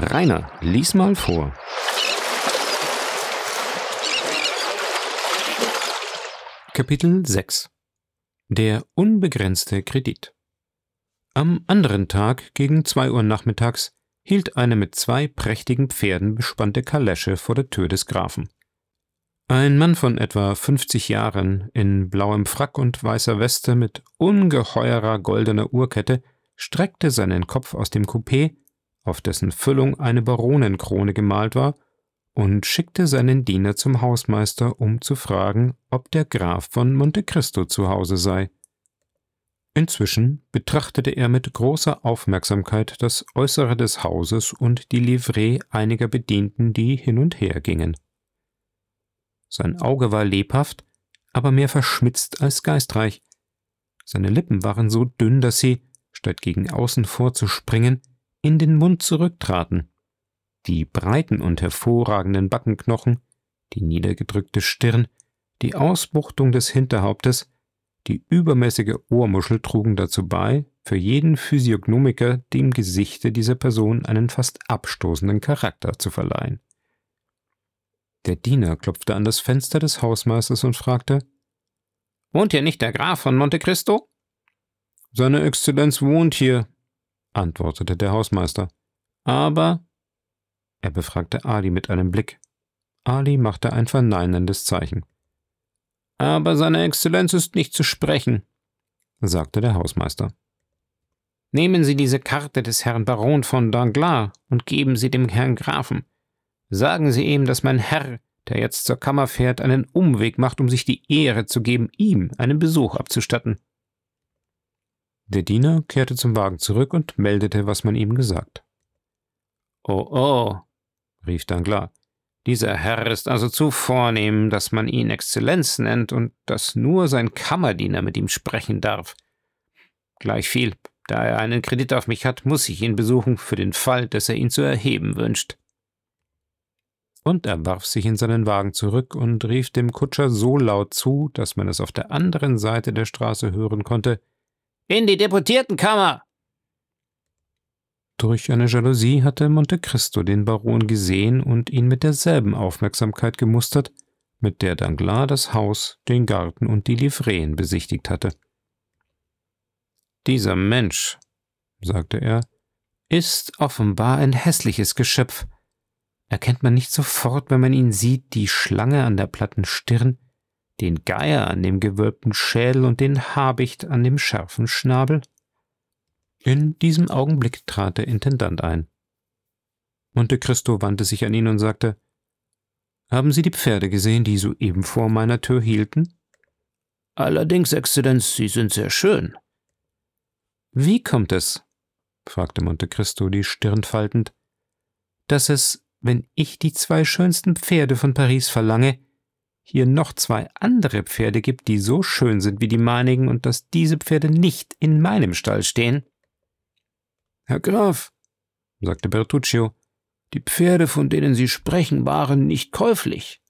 Rainer, lies mal vor. Kapitel 6 Der unbegrenzte Kredit Am anderen Tag gegen zwei Uhr nachmittags hielt eine mit zwei prächtigen Pferden bespannte Kalesche vor der Tür des Grafen. Ein Mann von etwa 50 Jahren in blauem Frack und weißer Weste mit ungeheurer goldener Uhrkette streckte seinen Kopf aus dem Coupé, auf dessen Füllung eine Baronenkrone gemalt war, und schickte seinen Diener zum Hausmeister, um zu fragen, ob der Graf von Monte Cristo zu Hause sei. Inzwischen betrachtete er mit großer Aufmerksamkeit das Äußere des Hauses und die Livree einiger Bedienten, die hin und her gingen. Sein Auge war lebhaft, aber mehr verschmitzt als geistreich. Seine Lippen waren so dünn, dass sie, statt gegen außen vorzuspringen, in den Mund zurücktraten. Die breiten und hervorragenden Backenknochen, die niedergedrückte Stirn, die Ausbuchtung des Hinterhauptes, die übermäßige Ohrmuschel trugen dazu bei, für jeden Physiognomiker dem Gesichte dieser Person einen fast abstoßenden Charakter zu verleihen. Der Diener klopfte an das Fenster des Hausmeisters und fragte Wohnt hier nicht der Graf von Monte Cristo? Seine Exzellenz wohnt hier, antwortete der Hausmeister. Aber er befragte Ali mit einem Blick. Ali machte ein verneinendes Zeichen. Aber seine Exzellenz ist nicht zu sprechen, sagte der Hausmeister. Nehmen Sie diese Karte des Herrn Baron von Danglars und geben sie dem Herrn Grafen. Sagen Sie ihm, dass mein Herr, der jetzt zur Kammer fährt, einen Umweg macht, um sich die Ehre zu geben, ihm einen Besuch abzustatten. Der Diener kehrte zum Wagen zurück und meldete, was man ihm gesagt. Oh, oh, rief Danglars, dieser Herr ist also zu vornehm, dass man ihn Exzellenz nennt und dass nur sein Kammerdiener mit ihm sprechen darf. Gleichviel, da er einen Kredit auf mich hat, muss ich ihn besuchen für den Fall, dass er ihn zu erheben wünscht und er warf sich in seinen Wagen zurück und rief dem Kutscher so laut zu, dass man es auf der anderen Seite der Straße hören konnte In die Deputiertenkammer. Durch eine Jalousie hatte Monte Cristo den Baron gesehen und ihn mit derselben Aufmerksamkeit gemustert, mit der Danglars das Haus, den Garten und die Livreen besichtigt hatte. Dieser Mensch, sagte er, ist offenbar ein hässliches Geschöpf, erkennt man nicht sofort, wenn man ihn sieht, die Schlange an der platten Stirn, den Geier an dem gewölbten Schädel und den Habicht an dem scharfen Schnabel? In diesem Augenblick trat der Intendant ein. Monte Cristo wandte sich an ihn und sagte Haben Sie die Pferde gesehen, die soeben vor meiner Tür hielten? Allerdings, Exzellenz, sie sind sehr schön. Wie kommt es, fragte Monte Cristo die Stirn faltend, dass es wenn ich die zwei schönsten Pferde von Paris verlange, hier noch zwei andere Pferde gibt, die so schön sind wie die meinigen und dass diese Pferde nicht in meinem Stall stehen? Herr Graf, sagte Bertuccio, die Pferde, von denen Sie sprechen, waren nicht käuflich.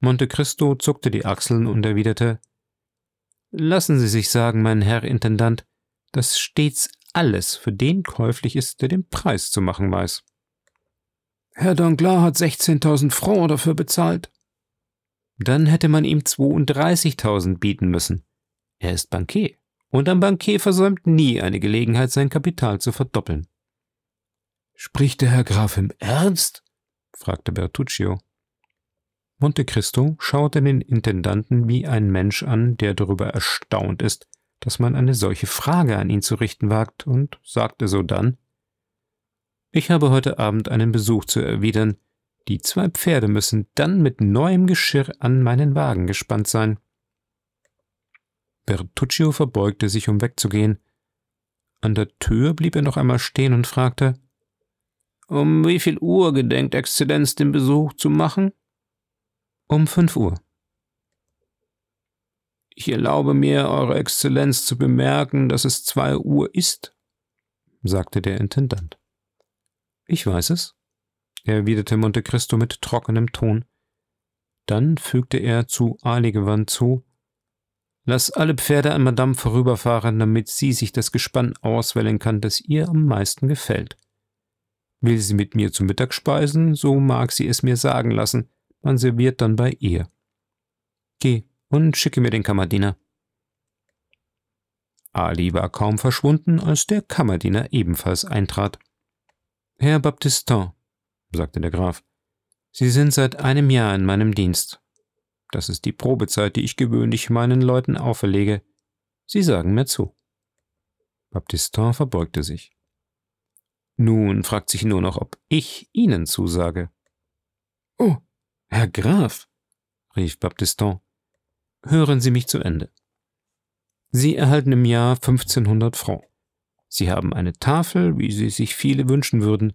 Monte Cristo zuckte die Achseln und erwiderte Lassen Sie sich sagen, mein Herr Intendant, dass stets alles für den käuflich ist, der den Preis zu machen weiß. Herr Danglars hat 16.000 Francs dafür bezahlt. Dann hätte man ihm 32.000 bieten müssen. Er ist Bankier, und ein Bankier versäumt nie eine Gelegenheit, sein Kapital zu verdoppeln. Spricht der Herr Graf im Ernst? fragte Bertuccio. Monte Cristo schaute den Intendanten wie ein Mensch an, der darüber erstaunt ist, dass man eine solche Frage an ihn zu richten wagt, und sagte sodann ich habe heute Abend einen Besuch zu erwidern. Die zwei Pferde müssen dann mit neuem Geschirr an meinen Wagen gespannt sein. Bertuccio verbeugte sich, um wegzugehen. An der Tür blieb er noch einmal stehen und fragte Um wie viel Uhr gedenkt Exzellenz den Besuch zu machen? Um fünf Uhr. Ich erlaube mir, Eure Exzellenz zu bemerken, dass es zwei Uhr ist, sagte der Intendant. Ich weiß es, erwiderte Monte Cristo mit trockenem Ton. Dann fügte er zu Ali gewandt zu Lass alle Pferde an Madame vorüberfahren, damit sie sich das Gespann auswählen kann, das ihr am meisten gefällt. Will sie mit mir zu Mittag speisen, so mag sie es mir sagen lassen, man serviert dann bei ihr. Geh und schicke mir den Kammerdiener. Ali war kaum verschwunden, als der Kammerdiener ebenfalls eintrat. Herr Baptistin, sagte der Graf, Sie sind seit einem Jahr in meinem Dienst. Das ist die Probezeit, die ich gewöhnlich meinen Leuten auferlege. Sie sagen mir zu. Baptistin verbeugte sich. Nun fragt sich nur noch, ob ich Ihnen zusage. Oh, Herr Graf, rief Baptistin, hören Sie mich zu Ende. Sie erhalten im Jahr 1500 Francs. Sie haben eine Tafel, wie Sie sich viele wünschen würden.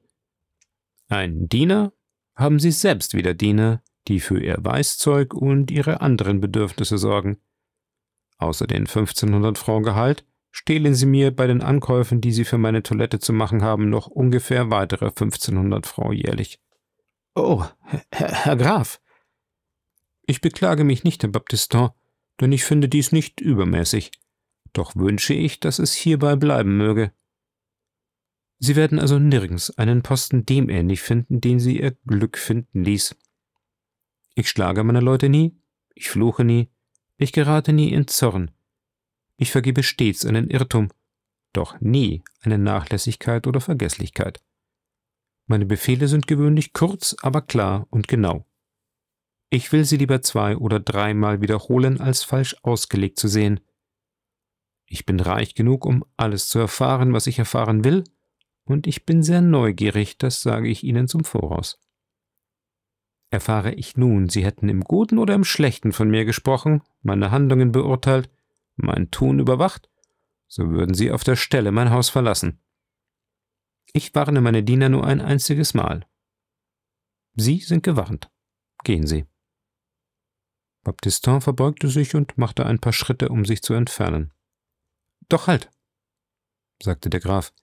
Einen Diener haben Sie selbst wieder Diener, die für Ihr Weißzeug und Ihre anderen Bedürfnisse sorgen. Außer den 1500 Francs Gehalt stehlen Sie mir bei den Ankäufen, die Sie für meine Toilette zu machen haben, noch ungefähr weitere 1500 Francs jährlich. Oh, Herr, Herr Graf. Ich beklage mich nicht, Herr Baptistin, denn ich finde dies nicht übermäßig. Doch wünsche ich, dass es hierbei bleiben möge. Sie werden also nirgends einen Posten dem ähnlich finden, den sie ihr Glück finden ließ. Ich schlage meine Leute nie, ich fluche nie, ich gerate nie in Zorn. Ich vergebe stets einen Irrtum, doch nie eine Nachlässigkeit oder Vergesslichkeit. Meine Befehle sind gewöhnlich kurz, aber klar und genau. Ich will sie lieber zwei oder dreimal wiederholen, als falsch ausgelegt zu sehen. Ich bin reich genug, um alles zu erfahren, was ich erfahren will, und ich bin sehr neugierig, das sage ich Ihnen zum Voraus. Erfahre ich nun, Sie hätten im Guten oder im Schlechten von mir gesprochen, meine Handlungen beurteilt, mein Tun überwacht, so würden Sie auf der Stelle mein Haus verlassen. Ich warne meine Diener nur ein einziges Mal. Sie sind gewarnt. Gehen Sie. Baptistin verbeugte sich und machte ein paar Schritte, um sich zu entfernen. Doch halt, sagte der Graf,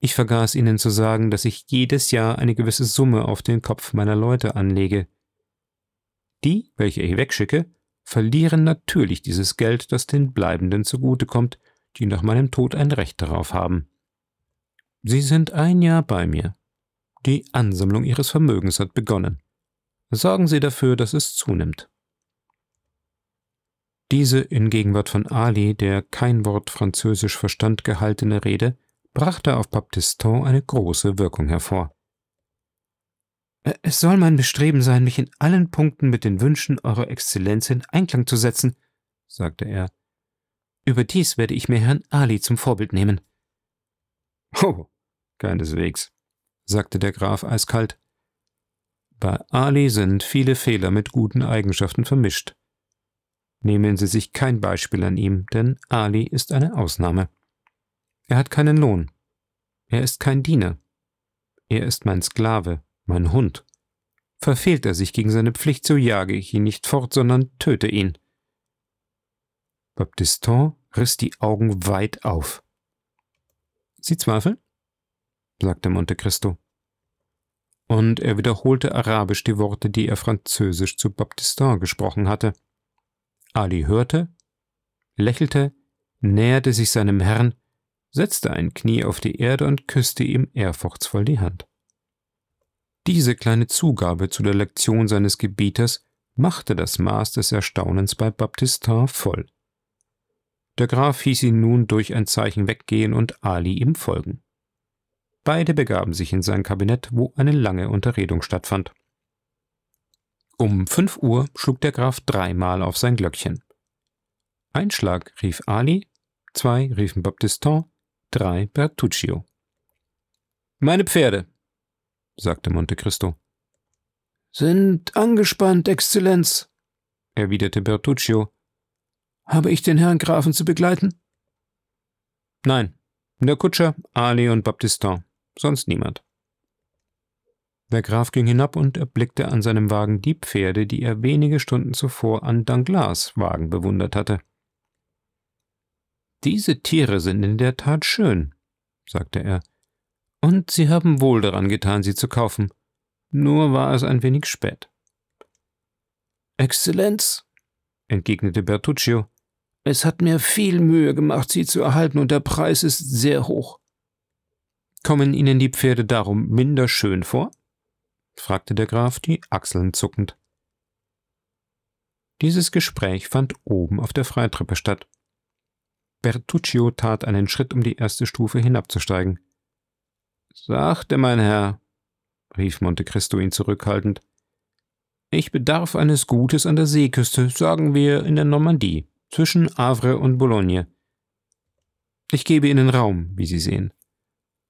ich vergaß Ihnen zu sagen, dass ich jedes Jahr eine gewisse Summe auf den Kopf meiner Leute anlege. Die, welche ich wegschicke, verlieren natürlich dieses Geld, das den Bleibenden zugute kommt, die nach meinem Tod ein Recht darauf haben. Sie sind ein Jahr bei mir. Die Ansammlung Ihres Vermögens hat begonnen. Sorgen Sie dafür, dass es zunimmt. Diese in Gegenwart von Ali, der kein Wort Französisch verstand, gehaltene Rede brachte auf Baptistin eine große Wirkung hervor. Es soll mein Bestreben sein, mich in allen Punkten mit den Wünschen Eurer Exzellenz in Einklang zu setzen, sagte er. Überdies werde ich mir Herrn Ali zum Vorbild nehmen. Oh, keineswegs, sagte der Graf eiskalt. Bei Ali sind viele Fehler mit guten Eigenschaften vermischt. Nehmen Sie sich kein Beispiel an ihm, denn Ali ist eine Ausnahme. Er hat keinen Lohn. Er ist kein Diener. Er ist mein Sklave, mein Hund. Verfehlt er sich gegen seine Pflicht, so jage ich ihn nicht fort, sondern töte ihn. Baptistin riss die Augen weit auf. Sie zweifeln? sagte Monte Cristo. Und er wiederholte arabisch die Worte, die er französisch zu Baptistin gesprochen hatte. Ali hörte, lächelte, näherte sich seinem Herrn setzte ein Knie auf die Erde und küsste ihm ehrfurchtsvoll die Hand. Diese kleine Zugabe zu der Lektion seines Gebieters machte das Maß des Erstaunens bei Baptistin voll. Der Graf hieß ihn nun durch ein Zeichen weggehen und Ali ihm folgen. Beide begaben sich in sein Kabinett, wo eine lange Unterredung stattfand. Um fünf Uhr schlug der Graf dreimal auf sein Glöckchen. Ein Schlag rief Ali, zwei riefen Baptistin, 3 Bertuccio. Meine Pferde, sagte Monte Cristo. Sind angespannt, Exzellenz, erwiderte Bertuccio. Habe ich den Herrn Grafen zu begleiten? Nein, der Kutscher, Ali und Baptistin, sonst niemand. Der Graf ging hinab und erblickte an seinem Wagen die Pferde, die er wenige Stunden zuvor an Danglars Wagen bewundert hatte. Diese Tiere sind in der Tat schön, sagte er, und Sie haben wohl daran getan, sie zu kaufen. Nur war es ein wenig spät. Exzellenz, entgegnete Bertuccio, es hat mir viel Mühe gemacht, sie zu erhalten, und der Preis ist sehr hoch. Kommen Ihnen die Pferde darum minder schön vor? fragte der Graf, die Achseln zuckend. Dieses Gespräch fand oben auf der Freitreppe statt. Bertuccio tat einen Schritt, um die erste Stufe hinabzusteigen. Sagte mein Herr, rief Monte Cristo ihn zurückhaltend, ich bedarf eines Gutes an der Seeküste, sagen wir in der Normandie, zwischen Havre und Boulogne. Ich gebe Ihnen Raum, wie Sie sehen.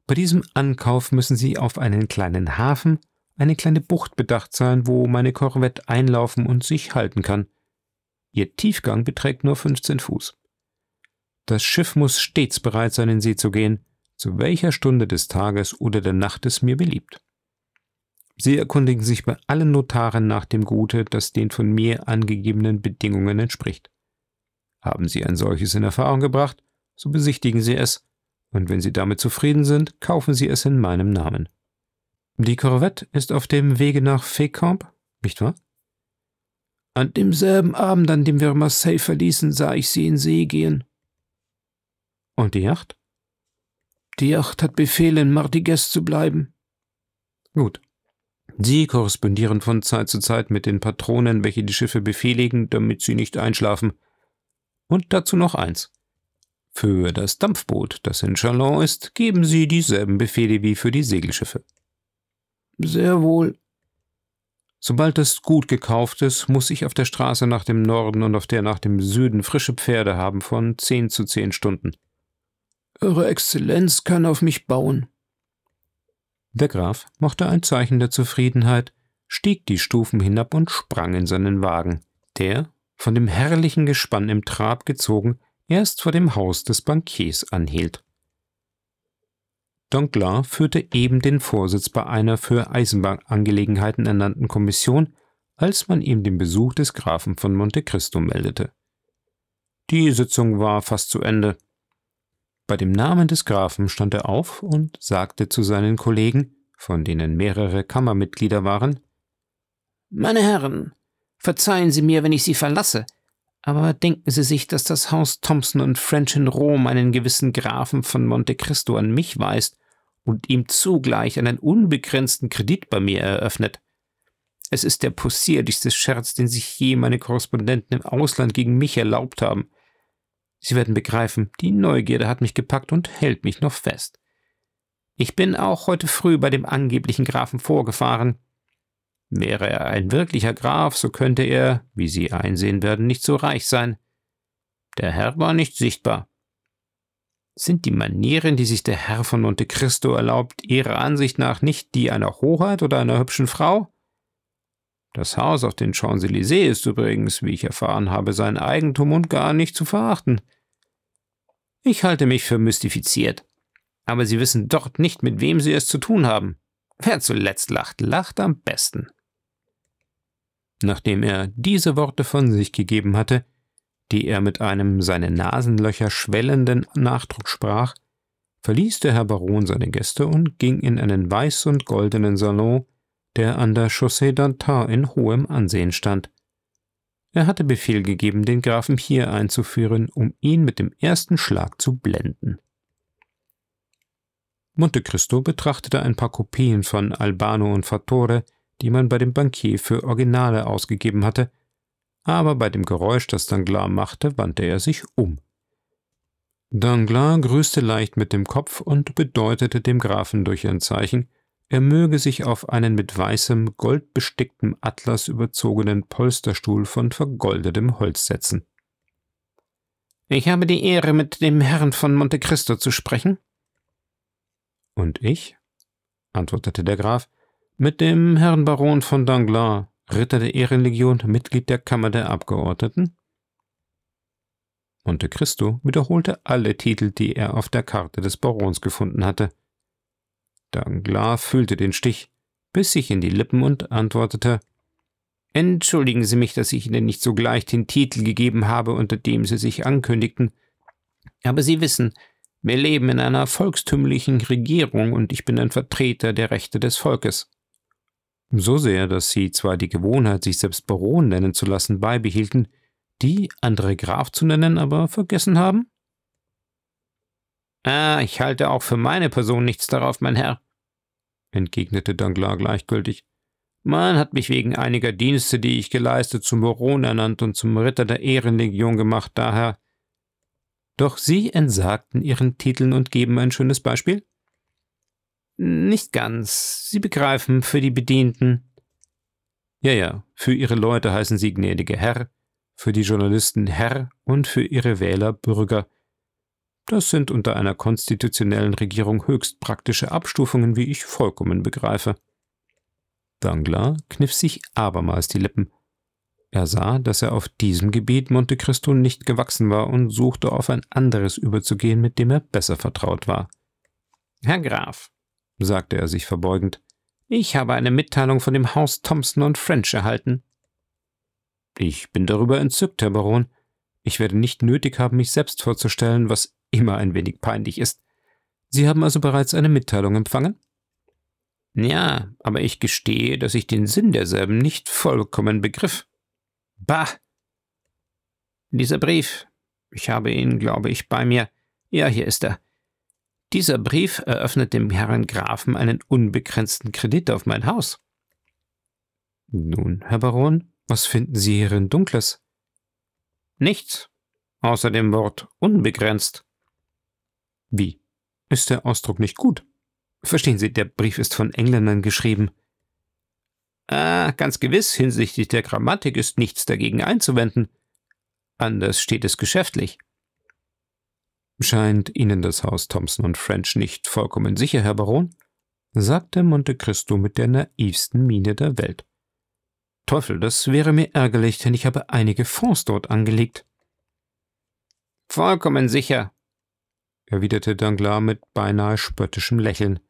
Bei diesem Ankauf müssen Sie auf einen kleinen Hafen, eine kleine Bucht bedacht sein, wo meine Korvette einlaufen und sich halten kann. Ihr Tiefgang beträgt nur 15 Fuß. Das Schiff muss stets bereit sein, in See zu gehen, zu welcher Stunde des Tages oder der Nacht es mir beliebt. Sie erkundigen sich bei allen Notaren nach dem Gute, das den von mir angegebenen Bedingungen entspricht. Haben Sie ein solches in Erfahrung gebracht, so besichtigen Sie es, und wenn Sie damit zufrieden sind, kaufen Sie es in meinem Namen. Die Korvette ist auf dem Wege nach Fécamp, nicht wahr? An demselben Abend, an dem wir Marseille verließen, sah ich sie in See gehen. Und die Yacht? Die Yacht hat Befehl, in Martigues zu bleiben. Gut. Sie korrespondieren von Zeit zu Zeit mit den Patronen, welche die Schiffe befehligen, damit sie nicht einschlafen. Und dazu noch eins. Für das Dampfboot, das in Chalon ist, geben Sie dieselben Befehle wie für die Segelschiffe. Sehr wohl. Sobald es gut gekauft ist, muss ich auf der Straße nach dem Norden und auf der nach dem Süden frische Pferde haben von zehn zu zehn Stunden. Eure Exzellenz kann auf mich bauen. Der Graf machte ein Zeichen der Zufriedenheit, stieg die Stufen hinab und sprang in seinen Wagen, der, von dem herrlichen Gespann im Trab gezogen, erst vor dem Haus des Bankiers anhielt. Danglars führte eben den Vorsitz bei einer für Eisenbahnangelegenheiten ernannten Kommission, als man ihm den Besuch des Grafen von Monte Cristo meldete. Die Sitzung war fast zu Ende. Bei dem Namen des Grafen stand er auf und sagte zu seinen Kollegen, von denen mehrere Kammermitglieder waren Meine Herren, verzeihen Sie mir, wenn ich Sie verlasse, aber denken Sie sich, dass das Haus Thompson und French in Rom einen gewissen Grafen von Monte Cristo an mich weist und ihm zugleich einen unbegrenzten Kredit bei mir eröffnet. Es ist der possierlichste Scherz, den sich je meine Korrespondenten im Ausland gegen mich erlaubt haben. Sie werden begreifen, die Neugierde hat mich gepackt und hält mich noch fest. Ich bin auch heute früh bei dem angeblichen Grafen vorgefahren. Wäre er ein wirklicher Graf, so könnte er, wie Sie einsehen werden, nicht so reich sein. Der Herr war nicht sichtbar. Sind die Manieren, die sich der Herr von Monte Cristo erlaubt, Ihrer Ansicht nach nicht die einer Hoheit oder einer hübschen Frau? Das Haus auf den Champs-Élysées ist übrigens, wie ich erfahren habe, sein Eigentum und gar nicht zu verachten. Ich halte mich für mystifiziert. Aber Sie wissen dort nicht, mit wem Sie es zu tun haben. Wer zuletzt lacht, lacht am besten. Nachdem er diese Worte von sich gegeben hatte, die er mit einem seine Nasenlöcher schwellenden Nachdruck sprach, verließ der Herr Baron seine Gäste und ging in einen weiß und goldenen Salon, der an der Chaussee d'Antin in hohem Ansehen stand. Er hatte Befehl gegeben, den Grafen hier einzuführen, um ihn mit dem ersten Schlag zu blenden. Monte Cristo betrachtete ein paar Kopien von Albano und Fattore, die man bei dem Bankier für Originale ausgegeben hatte, aber bei dem Geräusch, das Danglars machte, wandte er sich um. Danglars grüßte leicht mit dem Kopf und bedeutete dem Grafen durch ein Zeichen, er möge sich auf einen mit weißem, goldbesticktem Atlas überzogenen Polsterstuhl von vergoldetem Holz setzen. Ich habe die Ehre, mit dem Herrn von Monte Cristo zu sprechen. Und ich? antwortete der Graf, mit dem Herrn Baron von Danglars, Ritter der Ehrenlegion, Mitglied der Kammer der Abgeordneten? Monte Cristo wiederholte alle Titel, die er auf der Karte des Barons gefunden hatte. Danglars fühlte den Stich, biss sich in die Lippen und antwortete Entschuldigen Sie mich, dass ich Ihnen nicht sogleich den Titel gegeben habe, unter dem Sie sich ankündigten. Aber Sie wissen, wir leben in einer volkstümlichen Regierung und ich bin ein Vertreter der Rechte des Volkes. So sehr, dass sie zwar die Gewohnheit, sich selbst Baron nennen zu lassen, beibehielten, die andere Graf zu nennen, aber vergessen haben? Ah, ich halte auch für meine Person nichts darauf, mein Herr, entgegnete Danglars gleichgültig. Man hat mich wegen einiger Dienste, die ich geleistet, zum Baron ernannt und zum Ritter der Ehrenlegion gemacht, daher. Doch Sie entsagten Ihren Titeln und geben ein schönes Beispiel? Nicht ganz. Sie begreifen, für die Bedienten. Ja, ja, für Ihre Leute heißen Sie gnädige Herr, für die Journalisten Herr und für Ihre Wähler Bürger. Das sind unter einer konstitutionellen Regierung höchst praktische Abstufungen, wie ich vollkommen begreife. Danglars kniff sich abermals die Lippen. Er sah, dass er auf diesem Gebiet Monte Cristo nicht gewachsen war und suchte auf ein anderes überzugehen, mit dem er besser vertraut war. Herr Graf, sagte er sich verbeugend, ich habe eine Mitteilung von dem Haus Thompson und French erhalten. Ich bin darüber entzückt, Herr Baron. Ich werde nicht nötig haben, mich selbst vorzustellen, was immer ein wenig peinlich ist. Sie haben also bereits eine Mitteilung empfangen? Ja, aber ich gestehe, dass ich den Sinn derselben nicht vollkommen begriff. Bah! Dieser Brief. Ich habe ihn, glaube ich, bei mir. Ja, hier ist er. Dieser Brief eröffnet dem Herrn Grafen einen unbegrenzten Kredit auf mein Haus. Nun, Herr Baron, was finden Sie hierin Dunkles? Nichts, außer dem Wort unbegrenzt. Wie? Ist der Ausdruck nicht gut? Verstehen Sie, der Brief ist von Engländern geschrieben. Ah, ganz gewiss, hinsichtlich der Grammatik ist nichts dagegen einzuwenden. Anders steht es geschäftlich. Scheint Ihnen das Haus Thompson und French nicht vollkommen sicher, Herr Baron? sagte Monte Cristo mit der naivsten Miene der Welt. Teufel, das wäre mir ärgerlich, denn ich habe einige Fonds dort angelegt. Vollkommen sicher, erwiderte Danglars mit beinahe spöttischem Lächeln.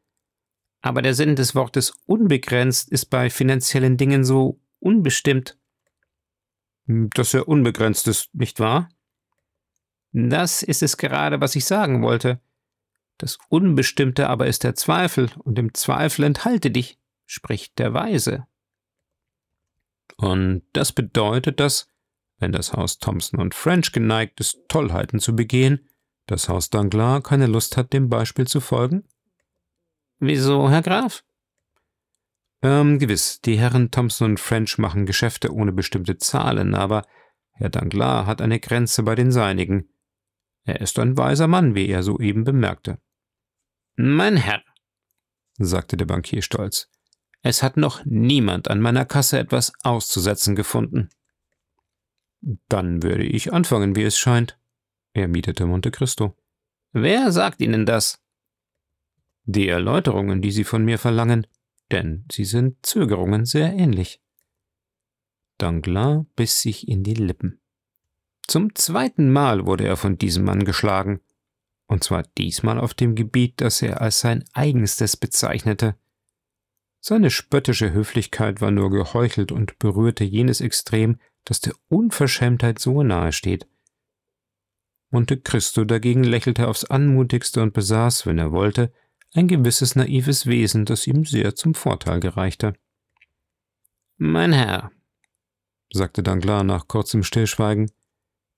Aber der Sinn des Wortes unbegrenzt ist bei finanziellen Dingen so unbestimmt. Dass er unbegrenzt ist, nicht wahr? Das ist es gerade, was ich sagen wollte. Das Unbestimmte aber ist der Zweifel, und im Zweifel enthalte dich, spricht der Weise. Und das bedeutet, dass, wenn das Haus Thompson und French geneigt ist, Tollheiten zu begehen, das Haus Danglars keine Lust hat, dem Beispiel zu folgen? Wieso, Herr Graf? Ähm, gewiss, die Herren Thompson und French machen Geschäfte ohne bestimmte Zahlen, aber Herr Danglars hat eine Grenze bei den seinigen. Er ist ein weiser Mann, wie er soeben bemerkte. Mein Herr, sagte der Bankier stolz, es hat noch niemand an meiner Kasse etwas auszusetzen gefunden. Dann würde ich anfangen, wie es scheint, erwiderte Monte Cristo. Wer sagt Ihnen das? die Erläuterungen, die Sie von mir verlangen, denn sie sind Zögerungen sehr ähnlich. Danglars biss sich in die Lippen. Zum zweiten Mal wurde er von diesem Mann geschlagen, und zwar diesmal auf dem Gebiet, das er als sein eigenstes bezeichnete. Seine spöttische Höflichkeit war nur geheuchelt und berührte jenes Extrem, das der Unverschämtheit so nahe steht. Monte Cristo dagegen lächelte aufs anmutigste und besaß, wenn er wollte, ein gewisses naives Wesen, das ihm sehr zum Vorteil gereichte. Mein Herr, sagte Danglars nach kurzem Stillschweigen,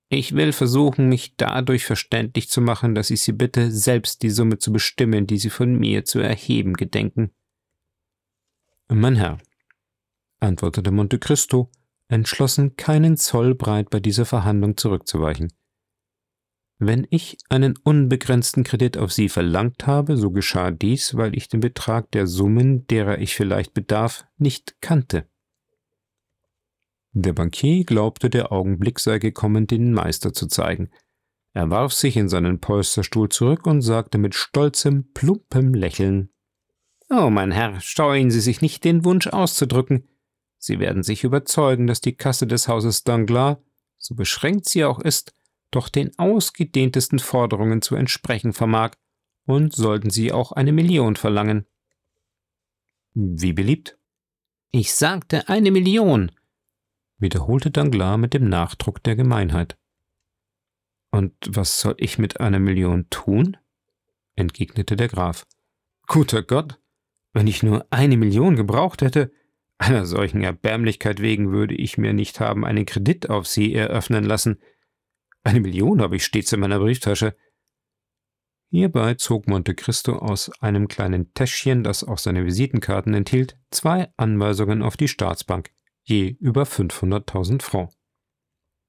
ich will versuchen, mich dadurch verständlich zu machen, dass ich Sie bitte, selbst die Summe zu bestimmen, die Sie von mir zu erheben gedenken. Mein Herr, antwortete Monte Cristo, entschlossen, keinen Zoll breit bei dieser Verhandlung zurückzuweichen. Wenn ich einen unbegrenzten Kredit auf Sie verlangt habe, so geschah dies, weil ich den Betrag der Summen, derer ich vielleicht bedarf, nicht kannte. Der Bankier glaubte, der Augenblick sei gekommen, den Meister zu zeigen. Er warf sich in seinen Polsterstuhl zurück und sagte mit stolzem, plumpem Lächeln Oh, mein Herr, scheuen Sie sich nicht, den Wunsch auszudrücken. Sie werden sich überzeugen, dass die Kasse des Hauses Danglars, so beschränkt sie auch ist, doch den ausgedehntesten Forderungen zu entsprechen vermag, und sollten Sie auch eine Million verlangen. Wie beliebt? Ich sagte eine Million, wiederholte Danglars mit dem Nachdruck der Gemeinheit. Und was soll ich mit einer Million tun? entgegnete der Graf. Guter Gott, wenn ich nur eine Million gebraucht hätte, einer solchen Erbärmlichkeit wegen würde ich mir nicht haben einen Kredit auf Sie eröffnen lassen, eine Million habe ich stets in meiner Brieftasche. Hierbei zog Monte Cristo aus einem kleinen Täschchen, das auch seine Visitenkarten enthielt, zwei Anweisungen auf die Staatsbank, je über 500.000 Francs.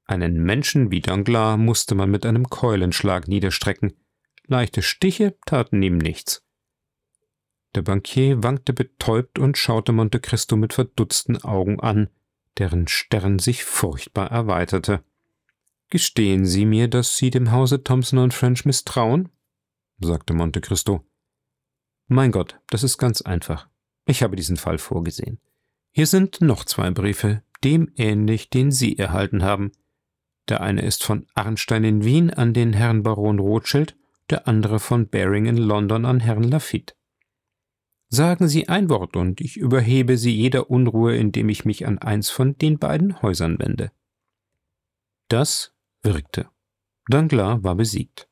Einen Menschen wie Danglars musste man mit einem Keulenschlag niederstrecken. Leichte Stiche taten ihm nichts. Der Bankier wankte betäubt und schaute Monte Cristo mit verdutzten Augen an, deren Stern sich furchtbar erweiterte. Gestehen Sie mir, dass Sie dem Hause Thompson und French misstrauen? sagte Monte Cristo. Mein Gott, das ist ganz einfach. Ich habe diesen Fall vorgesehen. Hier sind noch zwei Briefe, dem ähnlich, den Sie erhalten haben. Der eine ist von Arnstein in Wien an den Herrn Baron Rothschild, der andere von Baring in London an Herrn Lafitte. Sagen Sie ein Wort und ich überhebe Sie jeder Unruhe, indem ich mich an eins von den beiden Häusern wende. Das wirkte. Danglars war besiegt.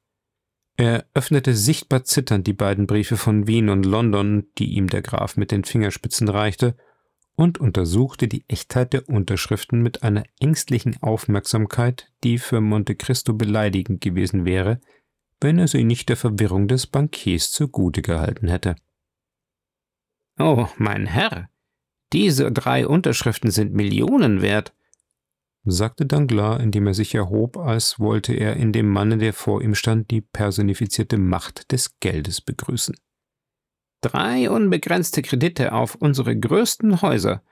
Er öffnete sichtbar zitternd die beiden Briefe von Wien und London, die ihm der Graf mit den Fingerspitzen reichte, und untersuchte die Echtheit der Unterschriften mit einer ängstlichen Aufmerksamkeit, die für Monte Cristo beleidigend gewesen wäre, wenn er sie nicht der Verwirrung des Bankiers zugute gehalten hätte. Oh, mein Herr, diese drei Unterschriften sind Millionen wert, sagte Danglars, indem er sich erhob, als wollte er in dem Manne, der vor ihm stand, die personifizierte Macht des Geldes begrüßen. Drei unbegrenzte Kredite auf unsere größten Häuser.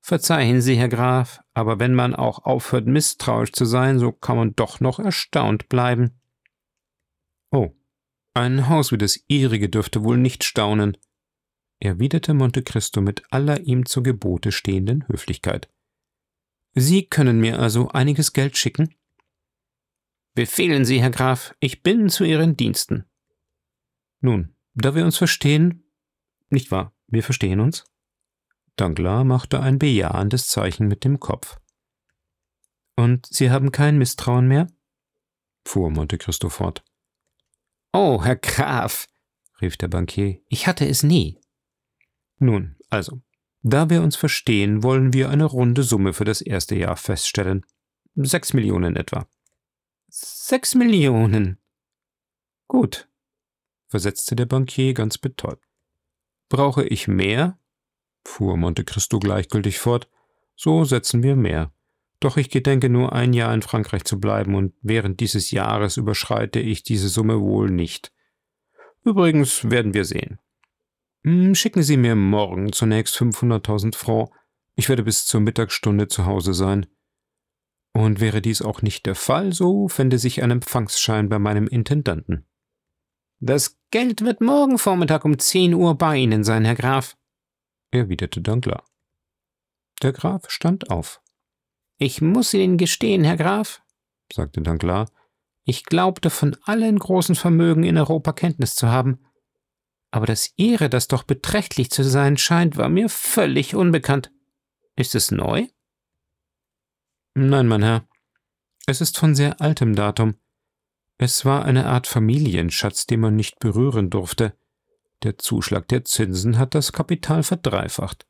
Verzeihen Sie, Herr Graf, aber wenn man auch aufhört, misstrauisch zu sein, so kann man doch noch erstaunt bleiben. Oh, ein Haus wie das Ihrige dürfte wohl nicht staunen, erwiderte Monte Cristo mit aller ihm zu Gebote stehenden Höflichkeit. Sie können mir also einiges Geld schicken? Befehlen Sie, Herr Graf, ich bin zu Ihren Diensten. Nun, da wir uns verstehen, nicht wahr, wir verstehen uns? Danglars machte ein bejahendes Zeichen mit dem Kopf. Und Sie haben kein Misstrauen mehr? fuhr Monte Cristo fort. Oh, Herr Graf, rief der Bankier, ich hatte es nie. Nun, also, da wir uns verstehen, wollen wir eine runde Summe für das erste Jahr feststellen. Sechs Millionen etwa. Sechs Millionen. Gut, versetzte der Bankier ganz betäubt. Brauche ich mehr? fuhr Monte Cristo gleichgültig fort. So setzen wir mehr. Doch ich gedenke nur ein Jahr in Frankreich zu bleiben, und während dieses Jahres überschreite ich diese Summe wohl nicht. Übrigens werden wir sehen. Hm, schicken Sie mir morgen zunächst 500.000 Francs. Ich werde bis zur Mittagsstunde zu Hause sein. Und wäre dies auch nicht der Fall, so fände sich ein Empfangsschein bei meinem Intendanten. Das Geld wird morgen Vormittag um zehn Uhr bei Ihnen sein, Herr Graf, erwiderte Danglars. Der Graf stand auf. Ich muss Ihnen gestehen, Herr Graf, sagte Danglars, ich glaubte von allen großen Vermögen in Europa Kenntnis zu haben, aber das Ihre, das doch beträchtlich zu sein scheint, war mir völlig unbekannt. Ist es neu? Nein, mein Herr. Es ist von sehr altem Datum. Es war eine Art Familienschatz, den man nicht berühren durfte. Der Zuschlag der Zinsen hat das Kapital verdreifacht.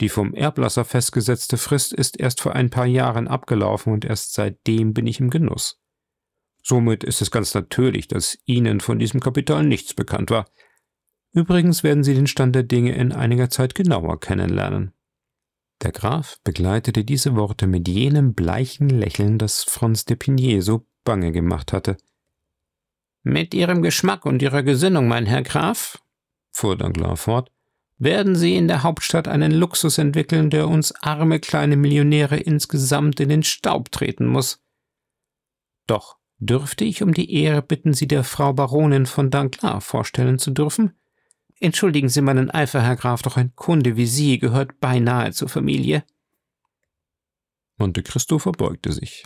Die vom Erblasser festgesetzte Frist ist erst vor ein paar Jahren abgelaufen und erst seitdem bin ich im Genuss. Somit ist es ganz natürlich, dass Ihnen von diesem Kapital nichts bekannt war. Übrigens werden Sie den Stand der Dinge in einiger Zeit genauer kennenlernen. Der Graf begleitete diese Worte mit jenem bleichen Lächeln, das Franz de Pigné so bange gemacht hatte. Mit Ihrem Geschmack und Ihrer Gesinnung, mein Herr Graf, fuhr Danglars fort, werden Sie in der Hauptstadt einen Luxus entwickeln, der uns arme kleine Millionäre insgesamt in den Staub treten muss. Doch dürfte ich um die Ehre bitten, Sie der Frau Baronin von Danglars vorstellen zu dürfen? Entschuldigen Sie meinen Eifer, Herr Graf, doch ein Kunde wie Sie gehört beinahe zur Familie. Monte Cristo verbeugte sich.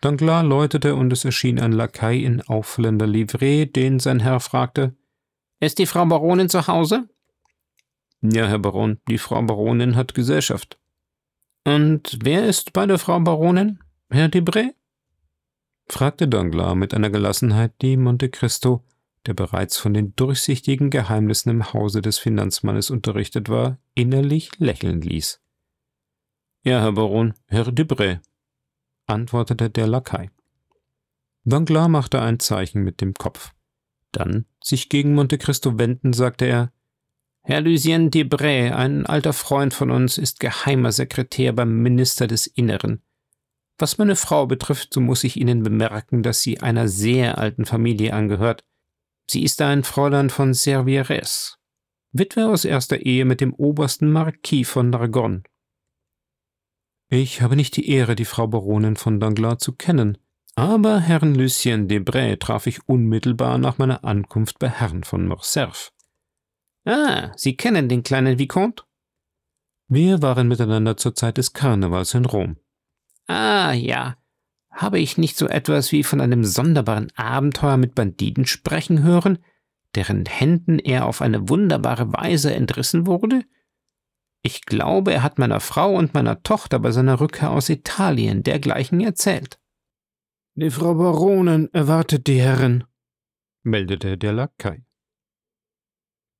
Danglars läutete und es erschien ein Lakai in auffallender Livree, den sein Herr fragte: Ist die Frau Baronin zu Hause? Ja, Herr Baron, die Frau Baronin hat Gesellschaft. Und wer ist bei der Frau Baronin? Herr Debray? fragte Danglars mit einer Gelassenheit, die Monte Cristo, der bereits von den durchsichtigen Geheimnissen im Hause des Finanzmannes unterrichtet war, innerlich lächeln ließ. Ja, Herr Baron, Herr Debray, antwortete der Lakai. Danglars machte ein Zeichen mit dem Kopf. Dann, sich gegen Monte Cristo wendend, sagte er, Herr Lucien Debray, ein alter Freund von uns, ist geheimer Sekretär beim Minister des Inneren. Was meine Frau betrifft, so muss ich Ihnen bemerken, dass sie einer sehr alten Familie angehört. Sie ist ein Fräulein von Servières, Witwe aus erster Ehe mit dem obersten Marquis von Nargonne. Ich habe nicht die Ehre, die Frau Baronin von Danglars zu kennen, aber Herrn Lucien Debray traf ich unmittelbar nach meiner Ankunft bei Herrn von Morcerf. Ah, Sie kennen den kleinen Vicomte? Wir waren miteinander zur Zeit des Karnevals in Rom. Ah, ja. Habe ich nicht so etwas wie von einem sonderbaren Abenteuer mit Banditen sprechen hören, deren Händen er auf eine wunderbare Weise entrissen wurde? Ich glaube, er hat meiner Frau und meiner Tochter bei seiner Rückkehr aus Italien dergleichen erzählt. Die Frau Baronin erwartet die Herren, meldete der Lakai.